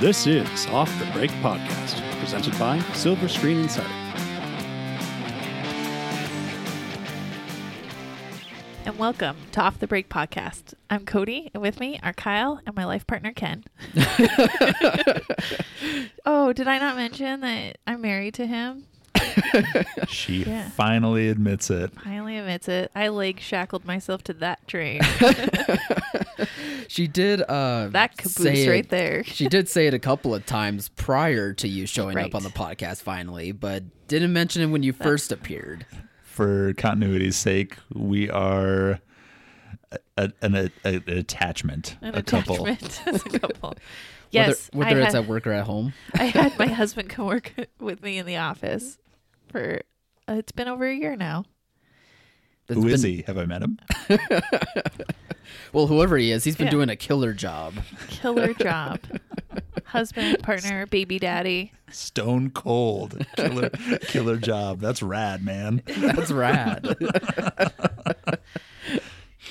This is Off the Break Podcast, presented by Silver Screen Insider. And welcome to Off the Break Podcast. I'm Cody, and with me are Kyle and my life partner Ken. oh, did I not mention that I'm married to him? She Yeah. finally admits it. Finally admits it. I leg shackled myself to that train. She did uh that caboose say it- right there. She did say it a couple of times prior to you showing Right. up on the podcast finally, but didn't mention it when you first appeared. For continuity's sake, we are a, a- an, a, an attachment, An a couple. attachment as a couple. Yes, whether, whether it's had, at work or at home. I had my husband come work with me in the office for. Uh, it's been over a year now. It's Who is been- he? Have I met him? Well, whoever he is, he's been Yeah. doing a killer job. Killer job. Husband, partner, baby daddy. Stone cold. Killer, killer job. That's rad, man. That's rad.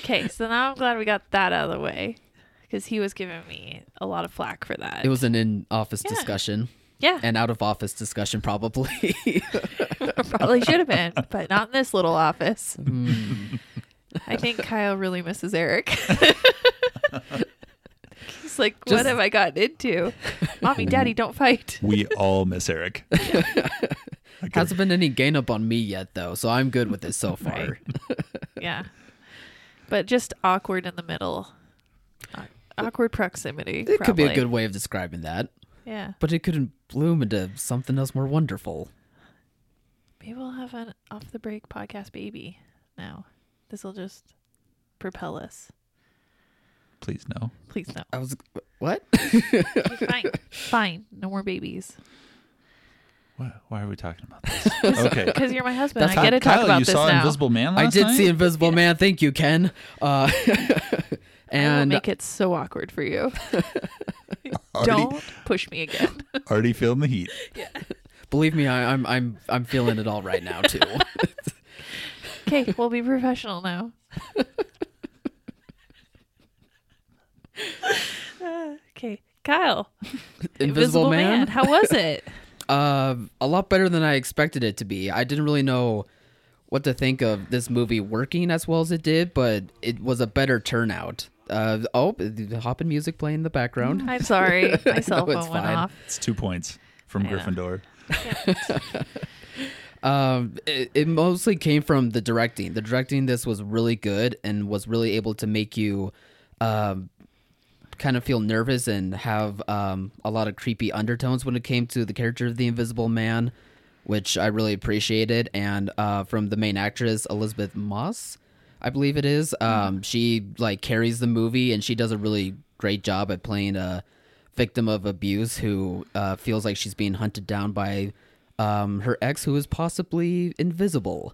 Okay, so now I'm glad we got that out of the way because he was giving me a lot of flack for that. it was an in-office Yeah. discussion yeah, and out-of-office discussion, probably. probably should have been, but not in this little office. Hmm. I think Kyle really misses Eric. He's like, what Just- have I gotten into? Mommy, daddy, don't fight. We all miss Eric. Hasn't been any gain up on me yet, though, so I'm good with it so far. Right. Yeah, but just awkward in the middle. Aw- Awkward proximity. It could be a probably. good way of describing that, Yeah, but it couldn't bloom into something else more wonderful. Maybe we'll have an off the break podcast baby now. This will just propel us. Please no. Please no. I was what? Fine. Fine. No more babies. Why, why are we talking about this? Okay. Because you're my husband. That's I get to talk Kyle, about you this saw now. Invisible Man last I did night? see Invisible Man. Thank you, Ken. Uh, I will and make it so awkward for you. Already, Don't push me again. already feeling the heat. Believe me, I, I'm I'm I'm feeling it all right now too. Okay, we'll be professional now. Uh, okay, Kyle. Invisible, Man. How was it? Uh, a lot better than I expected it to be. I didn't really know what to think of this movie working as well as it did, but it was a better turnout. Uh, oh, the hopping music playing in the background. I'm sorry. My cell No, phone went fine. off. It's two points from I know. Gryffindor. Um, it, it mostly came from the directing. The directing this was really good and was really able to make you, um, kind of feel nervous and have um a lot of creepy undertones when it came to the character of the Invisible Man, which I really appreciated. And uh, from the main actress Elisabeth Moss, I believe it is. Um, she like carries the movie and she does a really great job at playing a victim of abuse who uh, feels like she's being hunted down by um, her ex who is possibly invisible.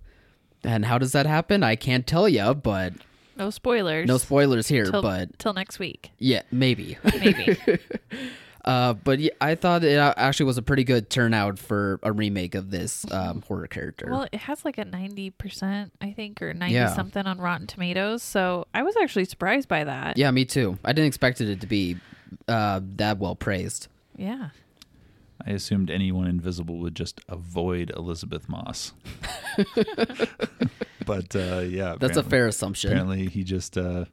And how does that happen? I can't tell you, but No spoilers. no spoilers here. Till, but till next week, yeah, maybe. maybe. uh, but yeah, I thought it actually was a pretty good turnout for a remake of this um, horror character. well, it has like a ninety percent, I think, or ninety Yeah. something on Rotten Tomatoes. So I was actually surprised by that. yeah, me too. I didn't expect it to be uh, that well praised. Yeah. I assumed anyone invisible would just avoid Elisabeth Moss. but uh, yeah, That's a fair assumption. Apparently, he just uh,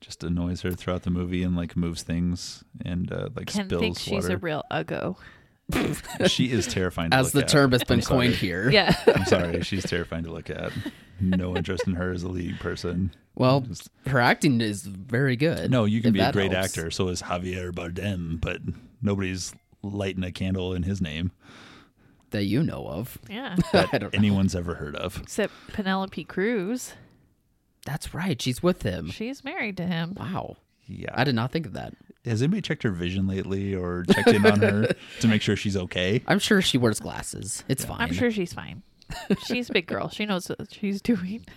just annoys her throughout the movie and like moves things and uh, like Ken spills thinks she's water. a real uggo. she is terrifying. To As look the at. term has been I'm sorry. coined here. Yeah. I'm sorry, she's terrifying to look at. No interest in her as a leading person. Well, Just- her acting is very good. no, you can be a great helps. actor. So is Javier Bardem, but nobody's lighting a candle in his name that you know of. Yeah. I don't know. anyone's ever heard of. Except Penelope Cruz. That's right. She's with him. She's married to him. Wow. Yeah. I did not think of that. Has anybody checked her vision lately or checked in on her to make sure she's okay? I'm sure she wears glasses. It's fine. I'm sure she's fine. She's a big girl. She knows what she's doing.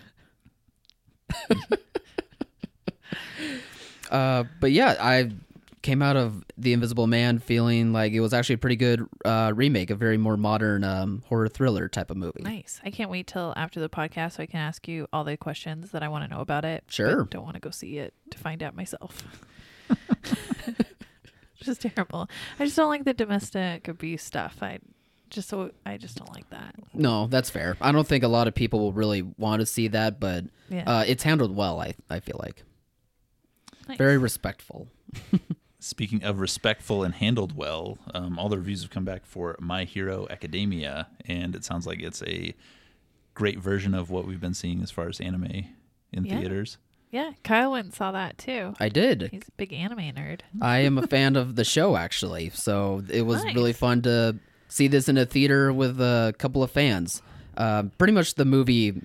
Uh, but yeah, I came out of The Invisible Man feeling like it was actually a pretty good uh, remake, a very more modern um, horror thriller type of movie. Nice. I can't wait till after the podcast so I can ask you all the questions that I want to know about it. Sure. don't want to go see it to find out myself. just terrible. I just don't like the domestic abuse stuff. I just so I just don't like that. No, that's fair. I don't think a lot of people will really want to see that, but Yeah. uh, it's handled well. I I feel like Nice. very respectful. Speaking of respectful and handled well, um, all the reviews have come back for My Hero Academia, and it sounds like it's a great version of what we've been seeing as far as anime in Yeah. theaters. Yeah. Kyle went and saw that too. I did. He's a big anime nerd. I am a fan of the show actually, so it was really fun to see this in a theater with a couple of fans. Uh, pretty much the movie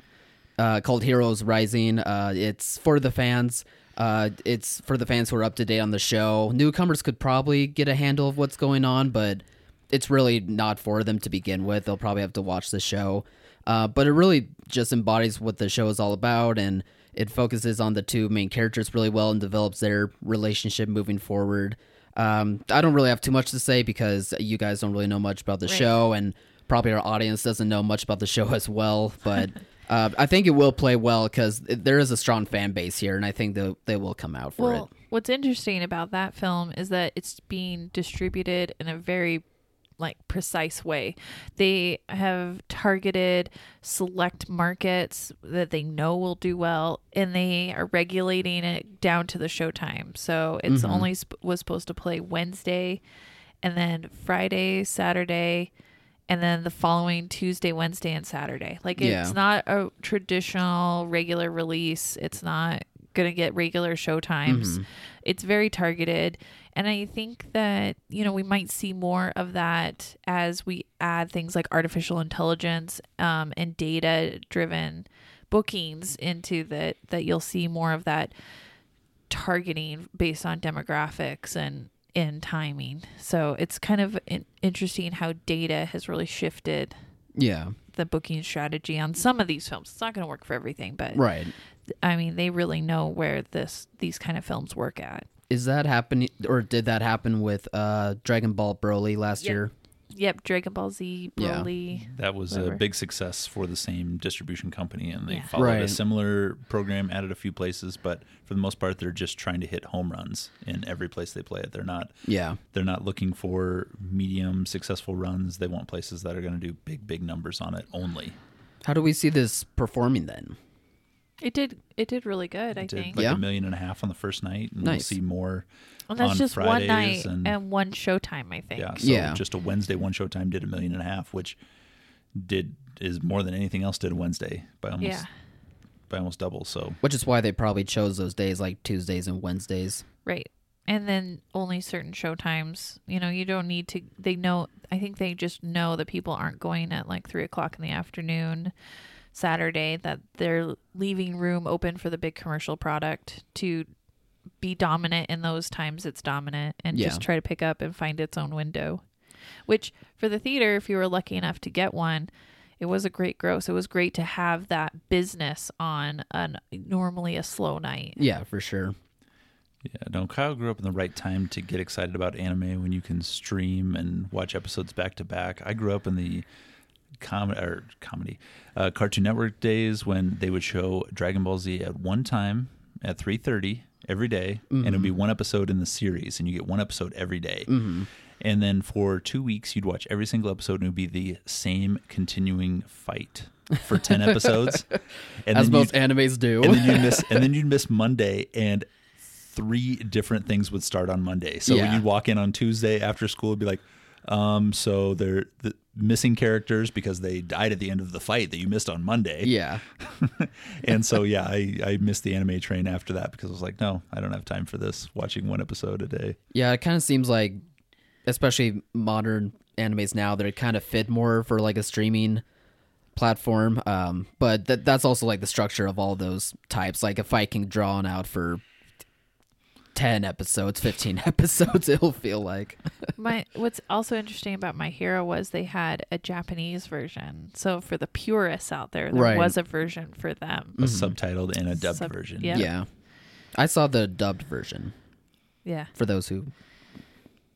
uh, called Heroes Rising. Uh, it's for the fans. Uh, it's for the fans who are up to date on the show. Newcomers could probably get a handle of what's going on, but it's really not for them to begin with. They'll probably have to watch the show. Uh, but it really just embodies what the show is all about, and it focuses on the two main characters really well and develops their relationship moving forward. Um, I don't really have too much to say because you guys don't really know much about the Right. show, and probably our audience doesn't know much about the show as well. But uh, I think it will play well because there is a strong fan base here, and I think that they will come out for Well, it. what's interesting about that film is that it's being distributed in a very like precise way. They have targeted select markets that they know will do well and they are regulating it down to the showtime. So it's Mhm. only sp- was supposed to play Wednesday and then Friday, Saturday and then the following Tuesday, Wednesday and Saturday. Like Yeah. it's not a traditional regular release. It's not going to get regular show times. Mhm. It's very targeted. And I think that, you know, we might see more of that as we add things like artificial intelligence um, and data driven bookings into that, that you'll see more of that targeting based on demographics and in timing. So it's kind of in- interesting how data has really shifted Yeah, the booking strategy on some of these films. It's not going to work for everything, but right. I mean, they really know where this these kind of films work at. Is that happening, or did that happen with uh, Dragon Ball Broly last Yeah. year? Yep, Dragon Ball Z, Broly. Yeah. Broly. That was Whatever. a big success for the same distribution company, and they Yeah. followed a similar program, added a few places, but for the most part, they're just trying to hit home runs in every place they play it. They're not Yeah, they're not looking for medium successful runs. They want places that are going to do big big numbers on it only. How do we see this performing then? It did it did really good, I did think. like Yeah. a million and a half on the first night, and Nice. we'll see more. and that's on just one night and, and- one showtime, I think. Yeah, so Yeah. just a Wednesday one showtime did a million and a half, which did is more than anything else did Wednesday by almost Yeah. by almost double. So Which is why they probably chose those days like Tuesdays and Wednesdays. Right. And then only certain showtimes. You know, you don't need to. They know. I think they just know that people aren't going at like three o'clock in the afternoon, Saturday. That they're leaving room open for the big commercial product to be dominant in those times it's dominant, and Yeah. just try to pick up and find its own window. Which for the theater, if you were lucky enough to get one, it was a great gross. It was great to have that business on an normally a slow night. Yeah, for sure. yeah, no, Kyle grew up in the right time to get excited about anime when you can stream and watch episodes back to back. I grew up in the com or comedy uh, Cartoon Network days when they would show Dragon Ball Z at one time at three thirty every day, and it'd be one episode in the series, and you get one episode every day. hmm And then for two weeks, you'd watch every single episode, and it would be the same continuing fight for ten episodes. And As most animes do. and then you'd miss, and then you'd miss Monday, and three different things would start on Monday. So when you'd walk in on Tuesday after school, it'd be like, um, so they're the missing characters because they died at the end of the fight that you missed on Monday. yeah. and so yeah, I I missed the anime train after that because I was like, no, I don't have time for this. Watching one episode a day. Yeah, it kind of seems like, especially modern animes now, it kind of fit more for like a streaming platform. Um, but that that's also like the structure of all those types. Like a fight can draw drawn out for ten episodes, fifteen episodes. It'll feel like. my what's also interesting about my hero was they had a japanese version so for the purists out there there Right. was a version for them A subtitled and a dubbed Sub- version. yeah. Yeah. I saw the dubbed version yeah for those who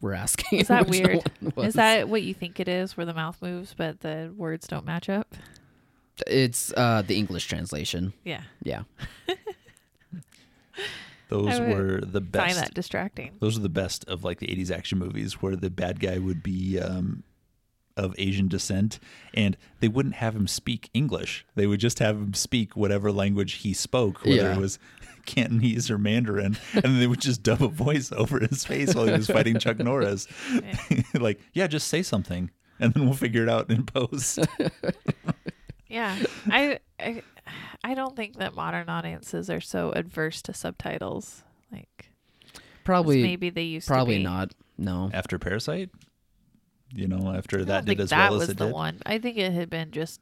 were asking. is that which weird one was. is that what you think it is where the mouth moves but the words don't match up It's uh, the English translation. yeah Yeah. Those I were the best. Find best. that distracting. Those are the best of like the 80s action movies where the bad guy would be um, of Asian descent and they wouldn't have him speak English. They would just have him speak whatever language he spoke, whether Yeah. it was Cantonese or Mandarin, and they would just dub a voice over his face while he was fighting Chuck Norris. like, yeah, just say something and then we'll figure it out in post. Yeah, I, I I don't think that modern audiences are so adverse to subtitles. Like Probably, maybe they used probably to be. not. No. after Parasite, you know, after I that did as that well as it the did. one. I think it had been just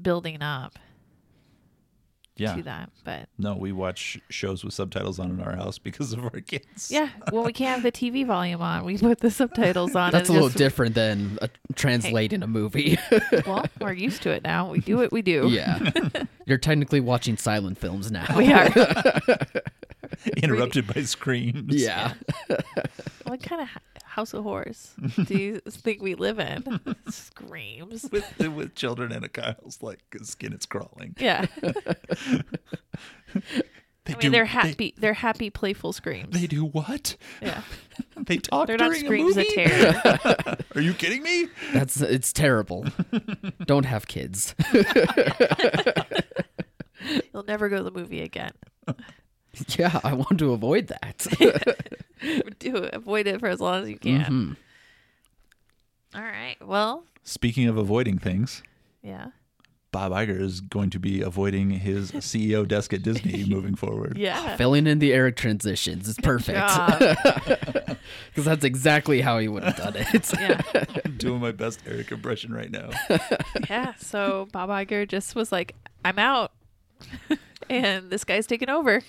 building up Yeah. to that. But No, we watch shows with subtitles on in our house because of our kids. yeah, well, we can't have the TV volume on, we put the subtitles on. That's a little just- different than uh, translating a movie. Well, we're used to it now. We do what we do. yeah. You're technically watching silent films now. We are. Interrupted by screams. Yeah. what kind of h- house of horrors do you think we live in? Screams. With, with children and a Kyle's like skin is crawling. Yeah. They I mean, do- they're happy. They, are happy, playful screams. They, do what? yeah. They talk They're not during a screams of movie? terror. Are you kidding me? That's it's terrible. Don't have kids. You'll never go to the movie again. yeah, I want to avoid that. Do. Avoid it for as long as you can. Mhm. All right. Well, Speaking of avoiding things, yeah. Bob Iger is going to be avoiding his CEO desk at Disney moving forward. Yeah. Filling in the Eric transitions is perfect. Because that's exactly how he would have done it. Yeah. I'm doing my best Eric impression right now. Yeah. So Bob Iger just was like, I'm out. and this guy's taking over.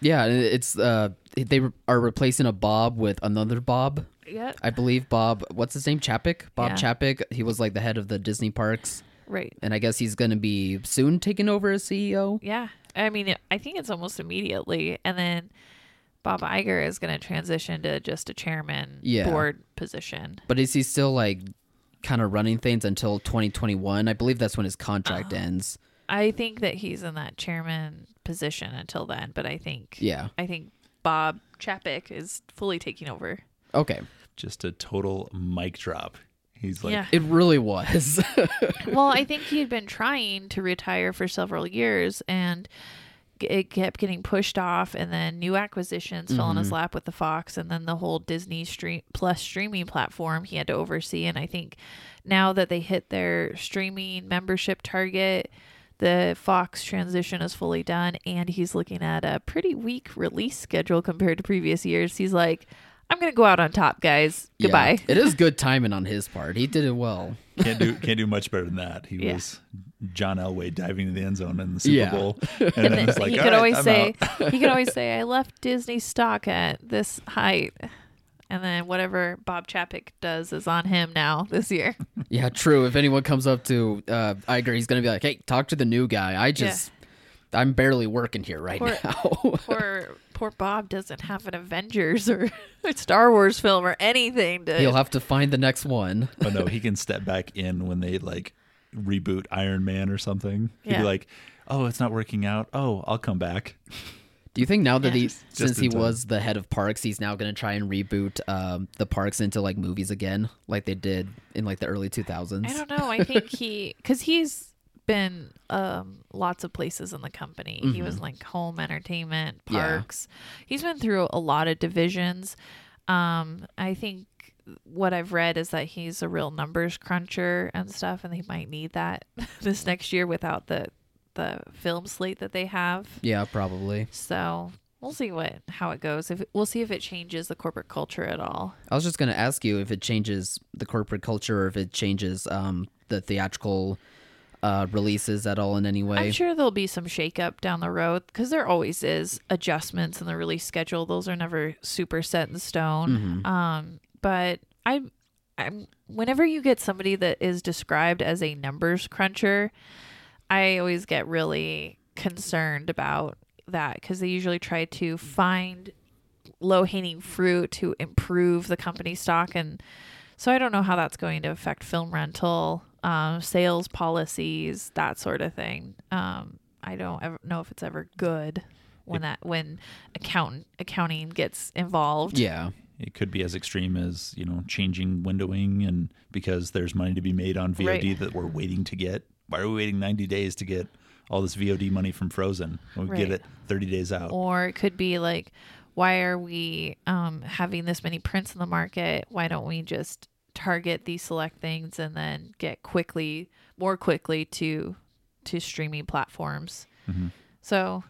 Yeah, it's uh they are replacing a Bob with another Bob. Yeah. I believe Bob, what's his name? Chapek? Bob Yeah. Chapek. He was like the head of the Disney parks. Right. And I guess he's going to be soon taking over as CEO. Yeah. I mean, I think it's almost immediately. And then Bob Iger is going to transition to just a chairman Yeah. board position. But is he still like kind of running things until 2021? I believe that's when his contract ends. I think that he's in that chairman position until then, but I think Yeah. I think Bob Chapek is fully taking over. Okay. Just a total mic drop. He's like, yeah. It really was. well, I think he had been trying to retire for several years and g- it kept getting pushed off and then new acquisitions fell in his mm-hmm. lap with the Fox and then the whole Disney stream plus streaming platform he had to oversee and I think now that they hit their streaming membership target the Fox transition is fully done and he's looking at a pretty weak release schedule compared to previous years. He's like, I'm going to go out on top, guys. Yeah. Goodbye. It is good timing on his part. He did it well. can't do can't do much better than that. He Yeah. was John Elway diving into the end zone in the Super Yeah. Bowl, and And it's then like, he "All could right, always I'm say out." he could always say I left Disney stock at this height, and then whatever Bob Chapek does is on him now this year. Yeah, true. If anyone comes up to uh, Iger, he's going to be like, hey, talk to the new guy. I just, I'm barely working here right Poor- now. poor poor Bob doesn't have an Avengers or a Star Wars film or anything to. He'll have to find the next one. oh no, he can step back in when they like reboot Iron Man or something. He'd Yeah. be like, "Oh, it's not working out. Oh, I'll come back." Do you think now that Yeah. he, Just since in he time. was the head of parks, he's now going to try and reboot um, the parks into like movies again, like they did in like the early 2000s? I don't know. I think he because he's been um lots of places in the company. He was like home entertainment, Mm-hmm. Yeah. parks. He's been through a lot of divisions. Um I think what I've read is that he's a real numbers cruncher and stuff and he might need that this next year without the the film slate that they have. Yeah, probably. So we'll see what how it goes. If we'll see if it changes the corporate culture at all. I was just going to ask you if it changes the corporate culture or if it changes um, the theatrical uh, releases at all in any way. I'm sure there'll be some shakeup down the road because there always is adjustments in the release schedule. Those are never super set in stone. Um, but I, I'm whenever you get somebody that is described as a numbers cruncher, I always get really concerned about that because they usually try to find low hanging fruit to improve the company stock and so I don't know how that's going to affect film rental, um, sales policies, that sort of thing. Um, I don't ever know if it's ever good when that when accountant accounting gets involved. Yeah. It could be as extreme as you know changing windowing, and because there's money to be made on VOD Right. that we're waiting to get. Why are we waiting 90 days to get all this VOD money from Frozen? We Right. get it 30 days out. Or it could be like, why are we um, having this many prints in the market? Why don't we just target these select things and then get quickly, more quickly to to streaming platforms? So,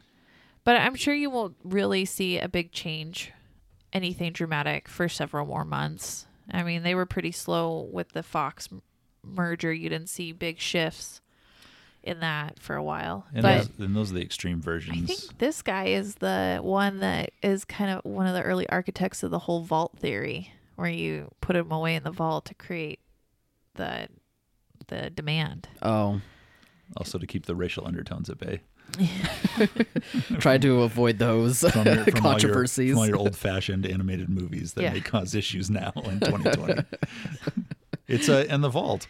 but I'm sure you won't really see a big change, anything dramatic for several more months. I mean, they were pretty slow with the Fox merger. You didn't see big shifts in that for a while. and, but those, and those are the extreme versions. I think this guy is the one that is kind of one of the early architects of the whole vault theory, where you put him away in the vault to create the the demand. Oh, also to keep the racial undertones at bay. try to avoid those From your, from all your- controversies. from all your old-fashioned animated movies that Yeah. may cause issues now in 2020. it's uh, in the vault.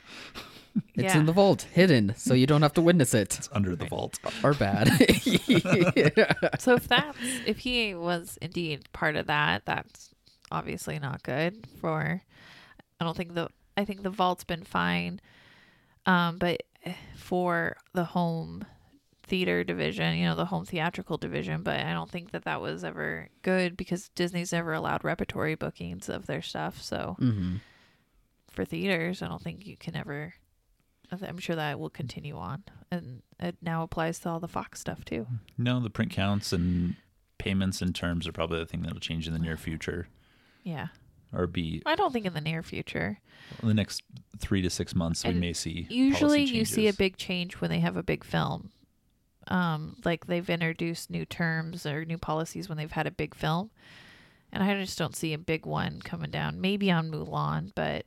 It's Yeah. in the vault, hidden, so you don't have to witness it. It's under the vault. Or bad. So if that's if he was indeed part of that, that's obviously not good for. I don't think the I think the vault's been fine, um, but for the home theater division, you know, the home theatrical division, but I don't think that that was ever good because Disney's never allowed repertory bookings of their stuff. So hmm for theaters, I don't think you can ever. I'm sure that will continue on, and it now applies to all the Fox stuff too. No, the print counts and payments and terms are probably the thing that'll change in the near future, Yeah, or be I don't think in the near future. in the next three to six months. we And may see. Usually, you see a big change when they have a big film. Um, like they've introduced new terms or new policies when they've had a big film, and I just don't see a big one coming down. Maybe on Mulan, but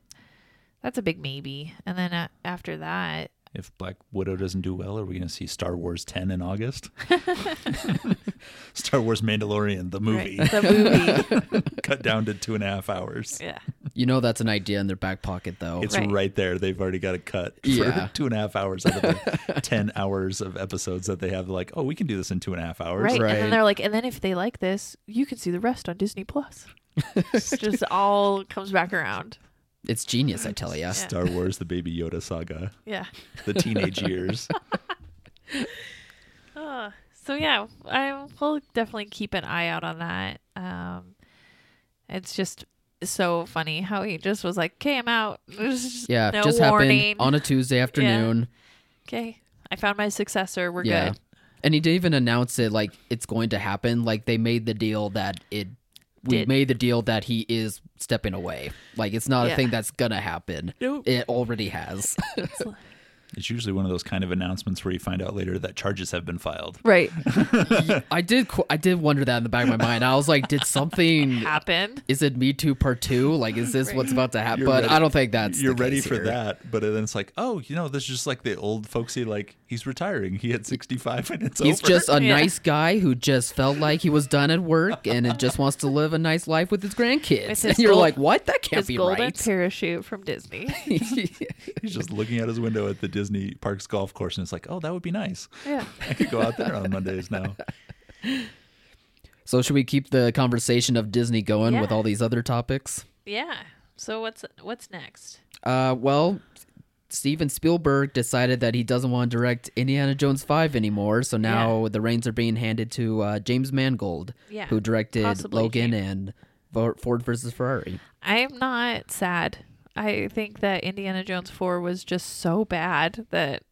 that's a big maybe. And then uh, after that, If Black Widow doesn't do well, are we going to see Star Wars 10 in August? Star Wars Mandalorian, the movie, right, the movie, cut down to two and a half hours. yeah, You know that's an idea in their back pocket, though. It's Right. right. there. They've already got a cut for Yeah. two and a half hours out of the 10 hours of episodes that they have. Like, oh, we can do this in two and a half hours. right. And then they're like, and then if they like this, you can see the rest on Disney Plus. It's just all comes back around. It's genius, I tell ya. Star Wars, the Baby Yoda saga, Yeah. the teenage years. Uh, so yeah, I will definitely keep an eye out on that. Um, it's just so funny how he just was like, "Okay, I'm out." Just Yeah, no just warning. happened on a Tuesday afternoon. okay, I found my successor. We're yeah. good. And he didn't even announce it like it's going to happen. Like they made the deal that it we Did. made the deal that he is stepping away. Like it's not Yeah. a thing that's gonna happen. Nope. It already has. It's usually one of those kind of announcements where you find out later that charges have been filed. Right. I did qu- I did wonder that in the back of my mind. I was like, did something happen? is it Me Too Part Two? Like, is this what's about to happen? You're But ready- I don't think that's You're the ready case for here. that, but then it's like, oh, you know, this is just like the old folksy, like he's retiring. He had 65 and it's He's over. just a Yeah. nice guy who just felt like he was done at work and it just wants to live a nice life with his grandkids. His and you're gold- like, what? That can't His be golden right. parachute from Disney. He's just looking out his window at the Disney Parks golf course, and it's like, oh, that would be nice. yeah. I could go out there on Mondays now. so should we keep the conversation of Disney going with all these other topics? Yeah. So what's what's next? Uh, well, Steven Spielberg decided that he doesn't want to direct Indiana Jones 5 anymore, so now the reins are being handed to uh, James Mangold, Yeah, who directed possibly Logan James. and Ford versus Ferrari. I'm not sad. I think that Indiana Jones 4 was just so bad that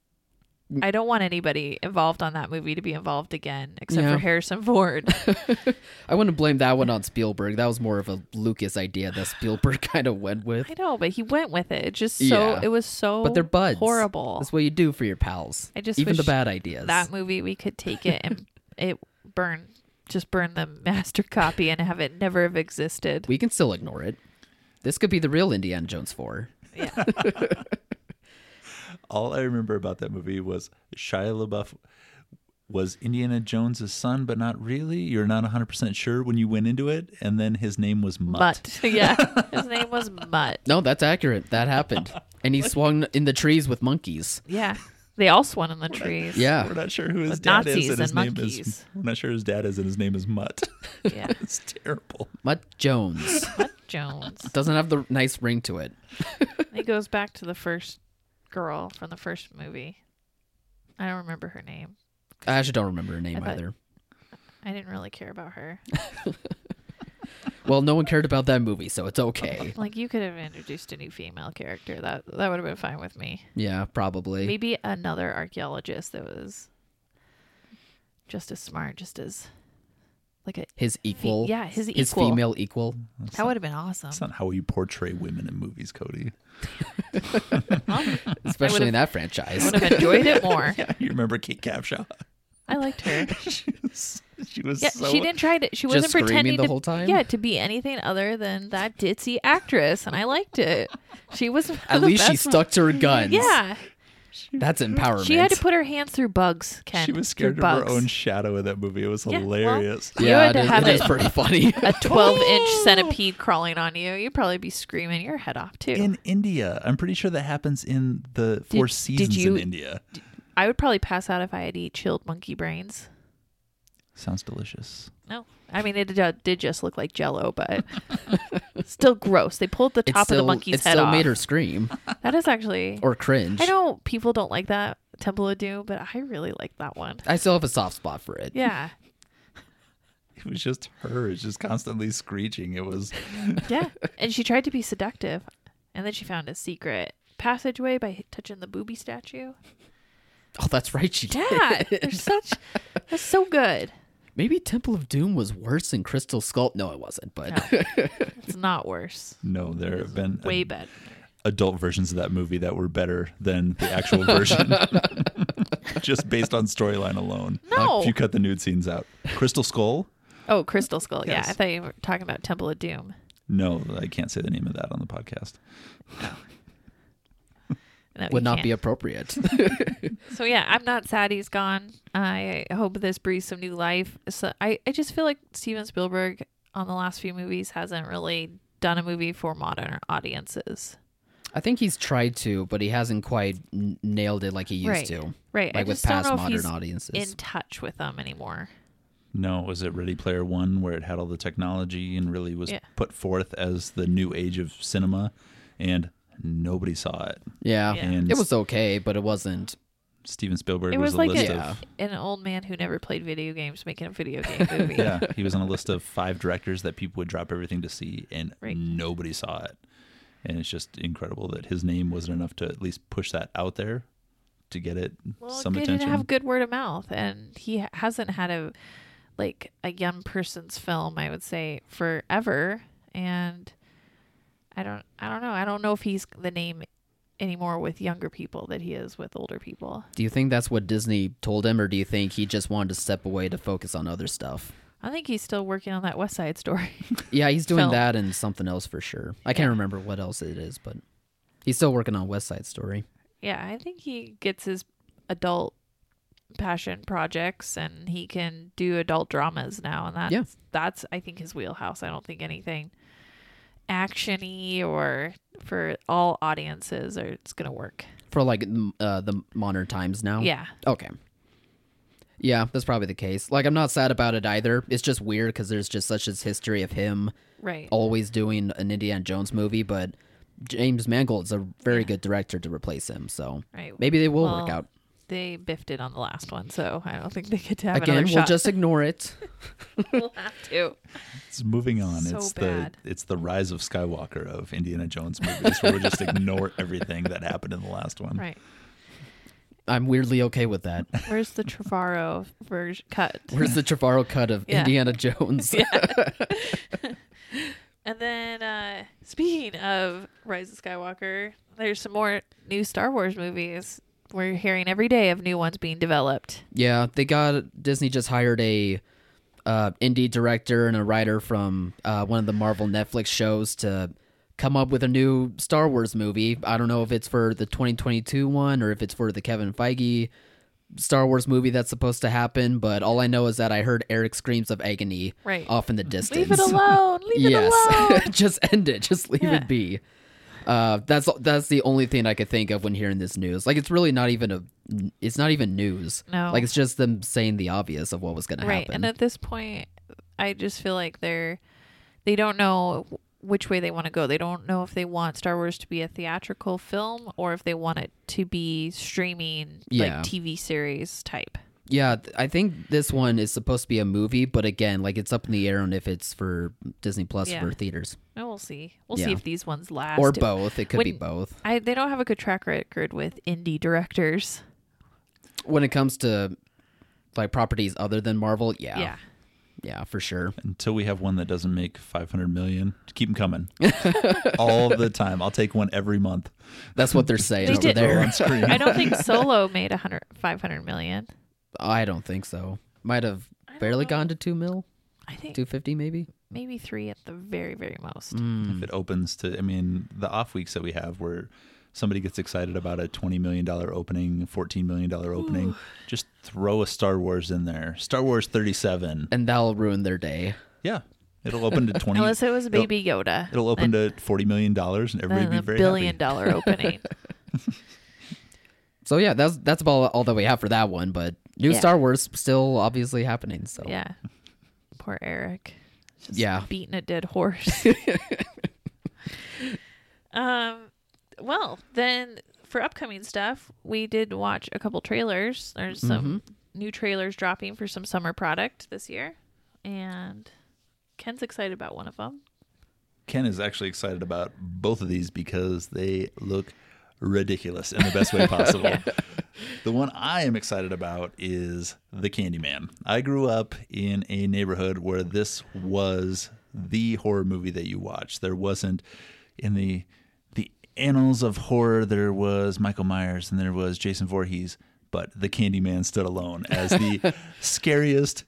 mm. I don't want anybody involved on that movie to be involved again, except Yeah. for Harrison Ford. I wouldn't blame that one on Spielberg. That was more of a Lucas idea that Spielberg kind of went with. I know, but he went with it. It just so Yeah. it was so But they're buds. horrible. That's what you do for your pals. I just even the bad ideas. that movie we could take it and it burn just burn the master copy and have it never have existed. we can still ignore it. This could be the real Indiana Jones 4. yeah. All I remember about that movie was Shia LaBeouf was Indiana Jones's son, but not really. You're not 100% sure when you went into it. And then his name was Mutt. Mutt. yeah. His name was Mutt. No, that's accurate. That happened. and he swung in the trees with monkeys. Yeah. They all swung in the trees. Yeah. We're not sure who his With dad Nazis is, and his and name is. monkeys. We're not sure his dad is, and his name is Mutt. Yeah. it's terrible. Mutt Jones Mutt Jones. doesn't have the nice ring to it. It goes back to the first girl from the first movie. I don't remember her name. I actually don't remember her name I thought- either. I didn't really care about her. Well, no one cared about that movie, so it's okay. Like you could have introduced a new female character. That that would have been fine with me. Yeah, probably. Maybe another archaeologist that was just as smart, just as like a His equal. yeah, his equal. His female equal. that would have been awesome. That's not how you portray women in movies, Cody. Especially in that franchise. I would have enjoyed it more. Yeah, you remember Kate Capshaw? I liked her. she was, she was Yeah, so. she didn't try to. She wasn't pretending the to, whole time? Yeah, to be anything other than that ditzy actress, and I liked it. She was one At least she best stuck to her guns. Yeah, That's empowerment. she had to put her hands through bugs. Ken, She was scared of her own shadow in that movie. It was Yeah, well, hilarious. You yeah, had to it is- have it is it- pretty funny. a 12 inch centipede crawling on you. You'd probably be screaming your head off too. in India, I'm pretty sure that happens in the Four did Seasons you- in India. I would probably pass out if I had to eat chilled monkey brains. Sounds delicious. No, I mean it did, did just look like Jello, but still gross. They pulled the top still, of the monkey's it head still off. made her scream That is actually. or cringe. I know people don't like that Temple of Doom, but I really like that one. I still have a soft spot for it. Yeah, It was just her. It's just constantly screeching. It was yeah. and she tried to be seductive, and then she found a secret passageway by touching the booby statue. Oh, that's right. She Yeah, did. they're such. That's so good. Maybe Temple of Doom was worse than Crystal Skull. No, it wasn't. But It's not worse. no. There have been Way ad- better. adult versions of that movie that were better than the actual version, just based on storyline alone. No. If you cut the nude scenes out, Crystal Skull. Oh, Crystal Skull. Yeah, I thought you were talking about Temple of Doom. No, I can't say the name of that on the podcast. No, would not can't. be appropriate. So yeah, I'm not sad he's gone. I hope this breathes some new life. So I, I just feel like Steven Spielberg on the last few movies hasn't really done a movie for modern audiences. I think he's tried to, but he hasn't quite n- nailed it like he used Right. to. Right. Like I with just don't past know if modern he's audiences. in touch with them anymore. No, was it Ready Player One where it had all the technology and really was Yeah. put forth as the new age of cinema, and nobody saw it. yeah. Yeah. And It was okay, but it wasn't. Steven Spielberg It was, was a like list a- of An old man who never played video games making a video game movie. yeah, he was on a list of five directors that people would drop everything to see, and Right. nobody saw it. And it's just incredible that his name wasn't enough to at least push that out there to get it Well, some good attention. to have good word of mouth, and he hasn't had a like a young person's film. I would say forever, and I don't, I don't know. I don't know if he's the name anymore with younger people that he is with older people. Do you think that's what Disney told him, or do you think he just wanted to step away to focus on other stuff? I think he's still working on that West Side Story. Yeah, he's doing Film. that and something else for sure. I can't Yeah. remember what else it is, but he's still working on West Side Story. yeah, I think he gets his adult passion projects, and he can do adult dramas now, and that's Yeah. that's I think his wheelhouse. I don't think anything actiony or for all audiences or it's gonna work. For like uh, the modern times now. Yeah, Okay. Yeah, that's probably the case. Like, I'm not sad about it either. It's just weird because there's just such a history of him right. always doing an Indiana Jones movie, but James Mangold's a very Yeah. good director to replace him. So Right. maybe they will work out. They biffed it on the last one, so I don't think they get to have Again, another we'll shot. just ignore it. we'll have to. It's moving on. So it's bad. the it's the rise of Skywalker of Indiana Jones movies, where we just ignore everything that happened in the last one. Right. I'm weirdly okay with that. Where's the Trevorrow version cut? Where's the Trevorrow cut of Yeah. Indiana Jones? And then, uh, speaking of Rise of Skywalker, there's some more new Star Wars movies. We're hearing every day of new ones being developed. Yeah, they got Disney just hired a uh, indie director and a writer from uh, one of the Marvel Netflix shows to come up with a new Star Wars movie. I don't know if it's for the 2022 one or if it's for the Kevin Feige Star Wars movie that's supposed to happen. But all I know is that I heard Eric screams of agony Right. off in the distance. Leave it alone. Leave it yes, alone. just end it. Just leave Yeah. it be. Uh, that's that's the only thing I could think of when hearing this news. Like, it's really not even a, it's not even news. No. like it's just them saying the obvious of what was going to happen. right happen. and at this point i just feel like they're they don't know which way they want to go they don't know if they want star wars to be a theatrical film or if they want it to be streaming Yeah. like tv series type yeah, I think this one is supposed to be a movie, but again, like it's up in the air on if it's for Disney Plus Yeah. for theaters and we'll see we'll see if these ones last or both. It could be both. I, they don't have a good track record with indie directors When it comes to like properties other than Marvel, yeah, yeah, yeah, for sure. Until we have one that doesn't make 500 million, keep them coming all the time. I'll take one every month. That's what they're saying They over did- there. on screen. i don't think solo made a hundred 500 million I don't think so. Might have barely know. gone to two mil, i think two fifty maybe. maybe three at the very very most Mm. if it opens to i mean the off weeks that we have where somebody gets excited about a 20 million dollar opening 14 million dollar opening just throw a star wars in there star wars 37 And that'll ruin their day. yeah it'll open to 20 unless it was it'll- baby yoda it'll open to 40 million dollars and everybody then will be very billion happy dollar opening So yeah, that's that's about all that we have for that one. But new Yeah. Star Wars still obviously happening. So Yeah. Poor Eric. Just Yeah. Beating a dead horse. um well, then for upcoming stuff, we did watch a couple trailers. There's some new trailers dropping for some summer product this year. And Ken's excited about one of them. ken is actually excited about both of these because they look ridiculous in the best way possible The one I am excited about is The Candyman. I grew up in a neighborhood where this was the horror movie that you watched. There wasn't in the the annals of horror there was Michael Myers and there was Jason Voorhees, but The Candyman stood alone as the scariest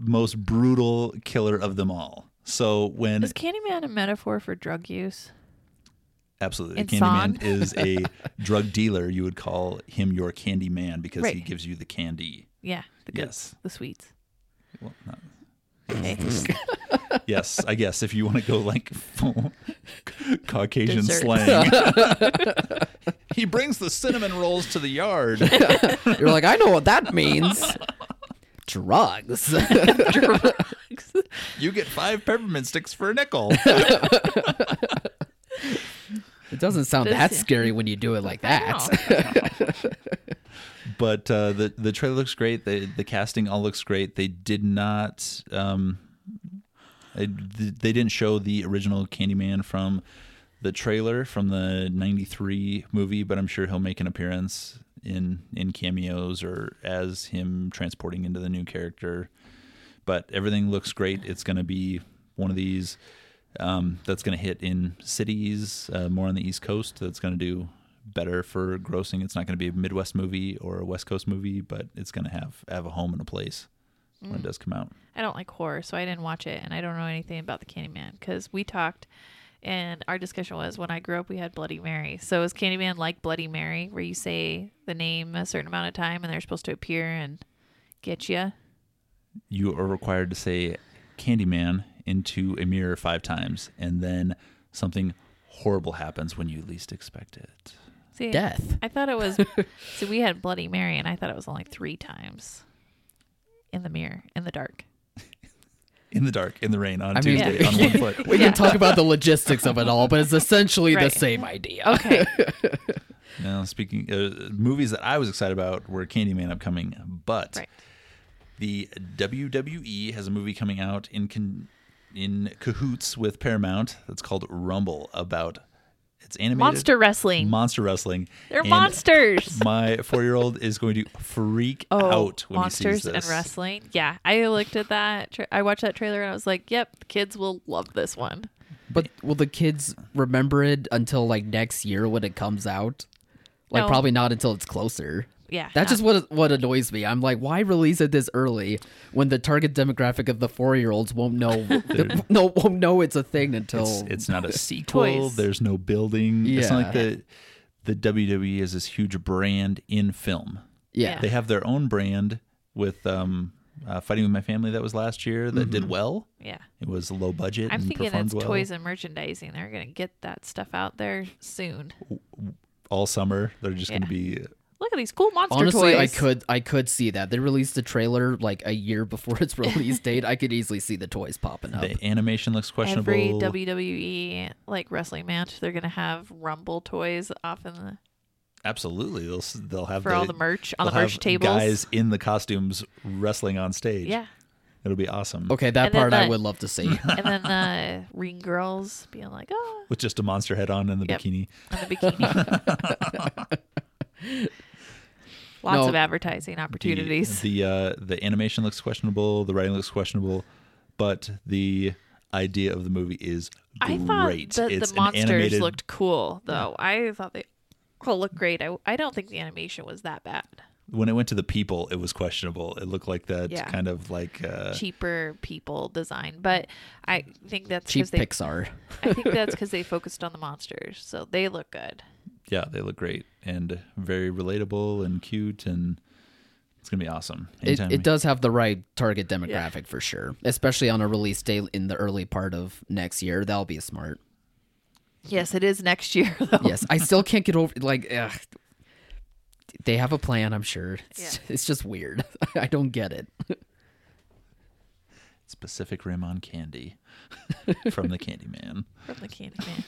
most brutal killer of them all. So when Is Candyman a metaphor for drug use? Absolutely. And Candyman is a drug dealer. You would call him your candy man because he gives you the candy. Yeah, the good, Yes. the sweets. Well, not, yes, I guess if you want to go like full Caucasian Dessert. slang. he brings the cinnamon rolls to the yard. you're like, I know what that means. Drugs. Drugs. You get five peppermint sticks for a nickel. It doesn't sound This- that scary when you do it like that. but uh, the the trailer looks great. The the casting all looks great. They did not um, it- they didn't show the original Candyman from the trailer from the '93 movie, but I'm sure he'll make an appearance in in cameos or as him transporting into the new character. But everything looks great. It's going to be one of these um, that's going to hit in cities uh, more on the East Coast. That's going to do better for grossing. It's not going to be a Midwest movie or a West Coast movie, but it's going to have have a home and a place when it does come out. I don't like horror, so I didn't watch it, and I don't know anything about the Candyman because we talked, and our discussion was when I grew up, we had Bloody Mary. So is Candyman like Bloody Mary, where you say the name a certain amount of time and they're supposed to appear and get you? You are required to say Candyman into a mirror five times, and then something horrible happens when you least expect it. See, Death. I thought it was. see, we had Bloody Mary, and I thought it was only three times in the mirror in the dark. In the dark, in the rain, on I mean- Tuesday, on one foot. We Yeah. can talk about the logistics of it all, but it's essentially Right. the same idea. Okay, Now, speaking uh, movies that I was excited about were Candyman upcoming, but right. the WWE has a movie coming out in con- in cahoots with Paramount that's called Rumble about it's animated Monster wrestling. monster wrestling. They're And monsters. My four year old is going to freak Oh, out when monsters he sees this. and wrestling. Yeah, I looked at that. Tra- I watched that trailer and I was like, "Yep, the kids will love this one." But will the kids remember it until like next year when it comes out? Like No. probably not until it's closer. Yeah, That's not- just what what annoys me. I'm like, why release it this early when the target demographic of the four year olds won't know no won't know it's a thing until It's, it's not a sequel. Toys. There's no building. It's not like Yeah. the the WWE is this huge brand in film. yeah. They have their own brand with um uh, Fighting with My Family that was last year that did well. Yeah. It was low budget I'm and thinking performed it's well toys and merchandising. They're going to get that stuff out there soon. all summer. They're just gonna be Look at these cool monster Honestly, I could I could see that. They released the trailer like a year before its release date. I could easily see the toys popping up. the animation looks questionable. Every WWE like wrestling match, they're gonna have Rumble toys off in the Absolutely, they'll they'll have for all the merch on the merch tables. Guys in the costumes wrestling on stage. Yeah, it'll be awesome. Okay, that And then part I would love to see. and then the ring girls being like, oh, with just a monster head on and the Yep. bikini. on the bikini. Lots No. of advertising opportunities. The uh, the animation looks questionable. The writing looks questionable, but the idea of the movie is I thought great. the, it's the monsters animated, looked cool, though. I thought they all looked great. I, I don't think the animation was that bad. When it went to the people, it was questionable. It looked like that Yeah. kind of like uh, Cheaper people design, but I think that's Cheap they Pixar. I think that's because they focused on the monsters, so they look good. Yeah, they look great and very relatable and cute, and it's gonna be awesome. It, Anytime we- it does have the right target demographic for sure, especially on a release date in the early part of next year. That'll be smart. Yes, it is next year though. Yes, I still can't get over like ugh, they have a plan. I'm sure. It's, Yeah. it's just weird. I don't get it. Specific Pacific Rim on candy from the Candyman. From the Candyman.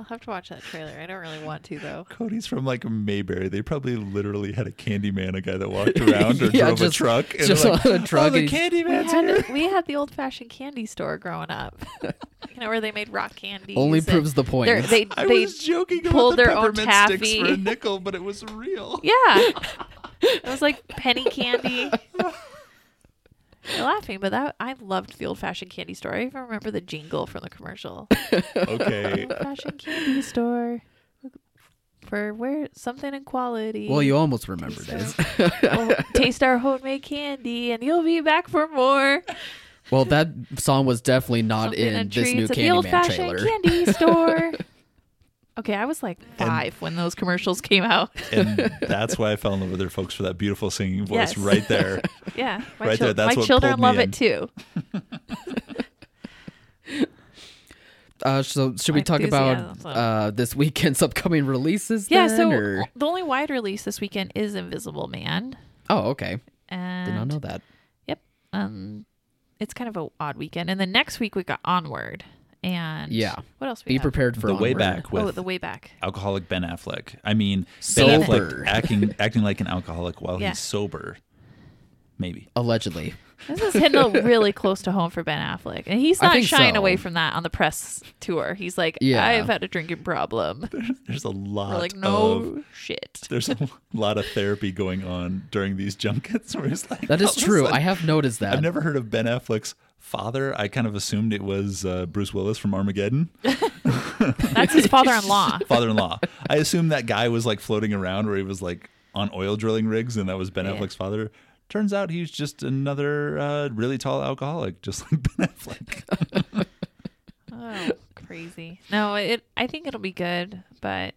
I'll have to watch that trailer. I don't really want to though. Cody's from like Mayberry. They probably literally had a Candyman, a guy that walked around or Yeah, drove just- a truck. And just like, on a truck Oh, the and he's- We Candyman's here. had we had the old fashioned candy store growing up. you know where they made rock candy. Only proves the point. They they I they was joking about pulled the their own peppermint sticks taffy. for a nickel, but it was real. Yeah. It was like penny candy. You're laughing, but that I loved the old fashioned candy store. I even remember the jingle from the commercial. Okay. Old fashioned candy store. For where something in quality. Well, you almost remembered it. Oh, taste our homemade candy and you'll be back for more. Well, that song was definitely not Something in this new treats at the old fashioned trailer. candy store. Okay, I was like five when those commercials came out. and that's why I fell in love with her folks for that beautiful singing voice Yes. right there. Yeah, my, Right chil- there, that's my what children pulled me love in. it too. Uh, so should we talk about uh, this weekend's upcoming releases? Yeah, then, so or- the only wide release this weekend is Invisible Man, oh, okay, and did not know that. Yep, um, it's kind of a odd weekend. And then next week we got Onward, and Yeah. what else? We Be have? prepared for the way back oh, with Oh, the way back. alcoholic Ben Affleck. I mean, Sober. Ben Affleck acting acting like an alcoholic while Yeah. he's sober. Maybe. Allegedly, This is hitting a really close to home for Ben Affleck, and he's not shying so. away from that on the press tour. He's like, Yeah. "I've had a drinking problem." There's a lot We're like, of "No shit." there's a lot of therapy going on during these junkets where he's like that all is of a true. sudden- I have noticed that. I've never heard of Ben Affleck's father. I kind of assumed it was uh, Bruce Willis from Armageddon, That's his father-in-law. father-in-law. I assumed that guy was like floating around where he was like on oil drilling rigs, and that was Ben Yeah. Affleck's father. Turns out he's just another uh, really tall alcoholic, just like Ben Affleck. Oh, crazy. No, it. I think it'll be good, but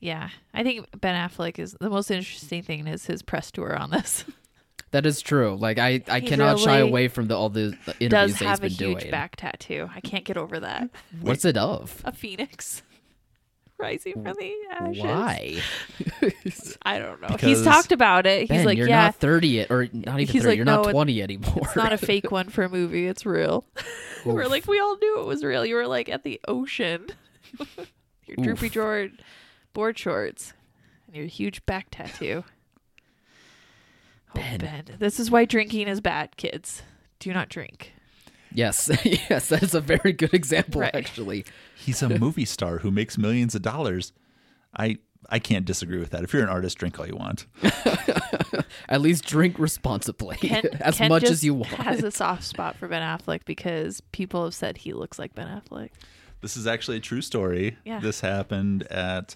yeah, I think Ben Affleck is the most interesting thing is his press tour on this. That is true. Like I, I He cannot shy away from the, all the the interviews Does that he's have a been huge doing. back tattoo. I can't get over that. What's it of? A phoenix rising from the ashes. Why? I don't know. Because- He's talked about it. He's Ben, like, you're yeah, not thirty yet, or not even He's thirty. like, you're "No, not twenty anymore. it's not a fake one for a movie. It's real. We're like, we all knew it was real. You were like at the ocean. your droopy Oof. drawer board shorts and your huge back tattoo. Oh, Ben. ben. This is why drinking is bad, kids. Do not drink. yes, yes, that is a very good example. Right. Actually, He's a movie star who makes millions of dollars. I I can't disagree with that. If you're an artist, drink all you want. at least drink responsibly, Ken, as Ken much just as you want. has a soft spot for Ben Affleck because people have said he looks like Ben Affleck. This is actually a true story. Yeah. This happened at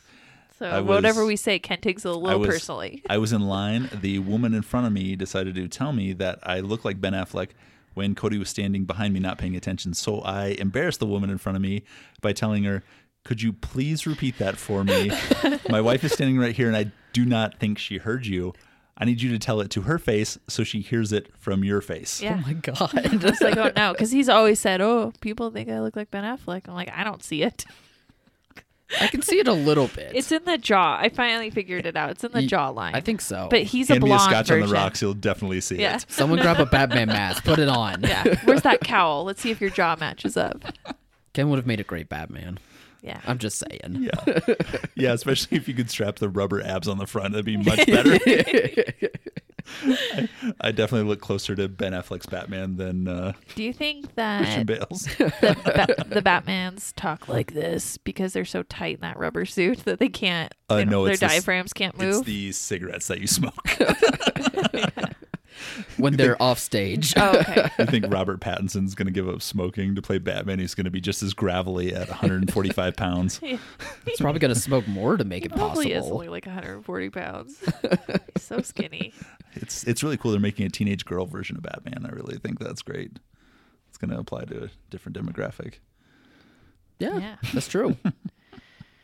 So I whatever was- we say, Ken takes it a I little was- personally. I was in line. The woman in front of me decided to tell me that I look like Ben Affleck when Cody was standing behind me, not paying attention. So I embarrassed the woman in front of me by telling her, Could you please repeat that for me? My wife is standing right here, and I do not think she heard you. I need you to tell it to her face so she hears it from your face. Yeah. Oh my god. Just like, oh no, because he's always said, "Oh, people think I look like Ben Affleck." I'm like, I don't see it. I can see it a little bit. It's in the jaw. I finally figured it out. It's in the Ye- jawline. I think so. but he's a Hand me a blonde scotch version. on the rocks, you'll definitely see Yeah. it. someone grab a Batman mask, put it on. Yeah. Where's that cowl? Let's see if your jaw matches up. Ken would have made a great Batman. Yeah. I'm just saying. Yeah. yeah, especially if you could strap the rubber abs on the front, that'd be much better. I, I definitely look closer to Ben Affleck's Batman than uh, Do you think Christian that Bale's. the, ba- the Batmans talk like this because they're so tight in that rubber suit that they can't? Uh, they no, their diaphragms can't move. It's the cigarettes that you smoke. When they're off stage. oh, okay. I think Robert Pattinson's going to give up smoking to play Batman. He's going to be just as gravelly at 145 pounds. He's probably gonna smoke more to make He it probably is possible. only like 140 pounds. He's so skinny. It's it's really cool. They're making a teenage girl version of Batman. I really think that's great. It's going to apply to a different demographic. Yeah, Yeah. that's true.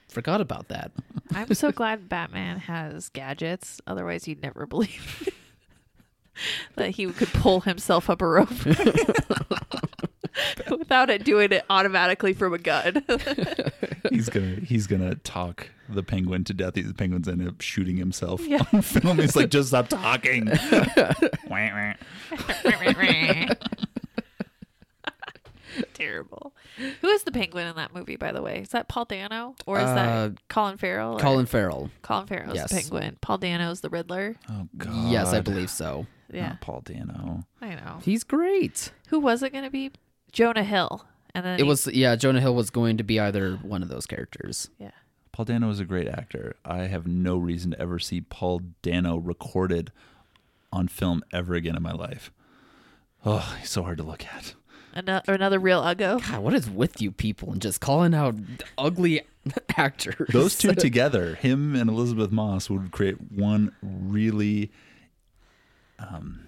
Forgot about that. I'm so glad Batman has gadgets. Otherwise, you'd never believe that he could pull himself up a rope without it doing it automatically from a gun. He's gonna he's gonna talk the penguin to death. The penguin's end up shooting himself Yeah. on film. He's like, just stop talking. Wah, wah. Terrible. Who is the penguin in that movie, by the way? Is that Paul Dano or is Uh, that Colin Farrell? or- Colin Farrell. Colin Farrell's Yes. the penguin. Paul Dano's the Riddler. oh God. Yes, I believe so. Yeah, Not Paul Dano. I know. He's great. Who was it going to be? Jonah Hill. And then It he- was yeah. Jonah Hill was going to be either one of those characters. yeah. Paul Dano is a great actor. I have no reason to ever see Paul Dano recorded on film ever again in my life. Oh, he's so hard to look at. Another, another real uggo. God, what is with you people and just calling out ugly actors? Those two together, him and Elisabeth Moss, would create one really um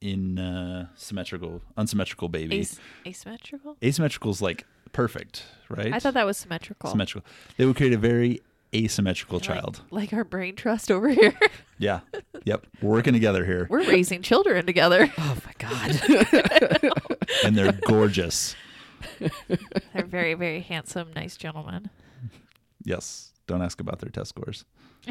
in uh symmetrical unsymmetrical baby. As- asymmetrical? Asymmetrical's like perfect, right? I thought that was symmetrical. symmetrical. They would create a very asymmetrical Like- child. Like, our brain trust over here. Yeah. Yep. We're working together here. We're raising children together. Oh my god. And they're gorgeous. They're very, very handsome, nice gentlemen. Yes. Don't ask about their test scores.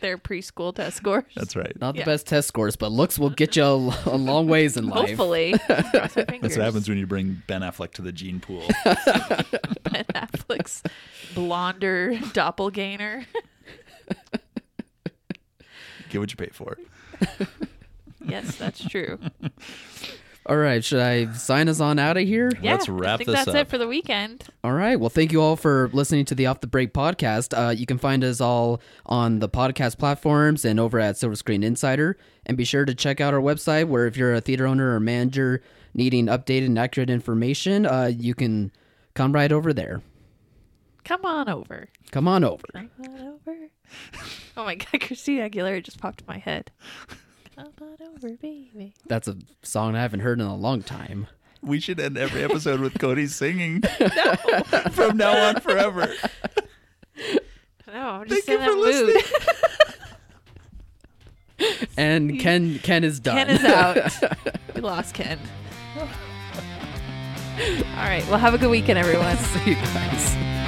They're preschool test scores. That's right. Not the best test scores, but looks will get you a, a long ways in life. Hopefully. That's what happens when you bring Ben Affleck to the gene pool. Ben Affleck's blonder doppelganger. Get what you pay for. yes, that's true. All right, should I sign us on out of here? Yeah, Let's wrap I think this that's up. it for the weekend. All right. Well, thank you all for listening to the Off the Break podcast. Uh, you can find us all on the podcast platforms and over at Silver Screen Insider. And be sure to check out our website where if you're a theater owner or manager needing updated and accurate information, uh, you can come right over there. Come on over. Come on over. Come on over. Oh my God, Christina Aguilera just popped in my head. Come on over, baby. That's a song I haven't heard in a long time. We should end every episode with Cody singing from now on forever. No, I'm just Thank you for that mood. And Ken Ken is done. Ken is out. we lost Ken. All right. Well, have a good weekend, everyone. See you guys.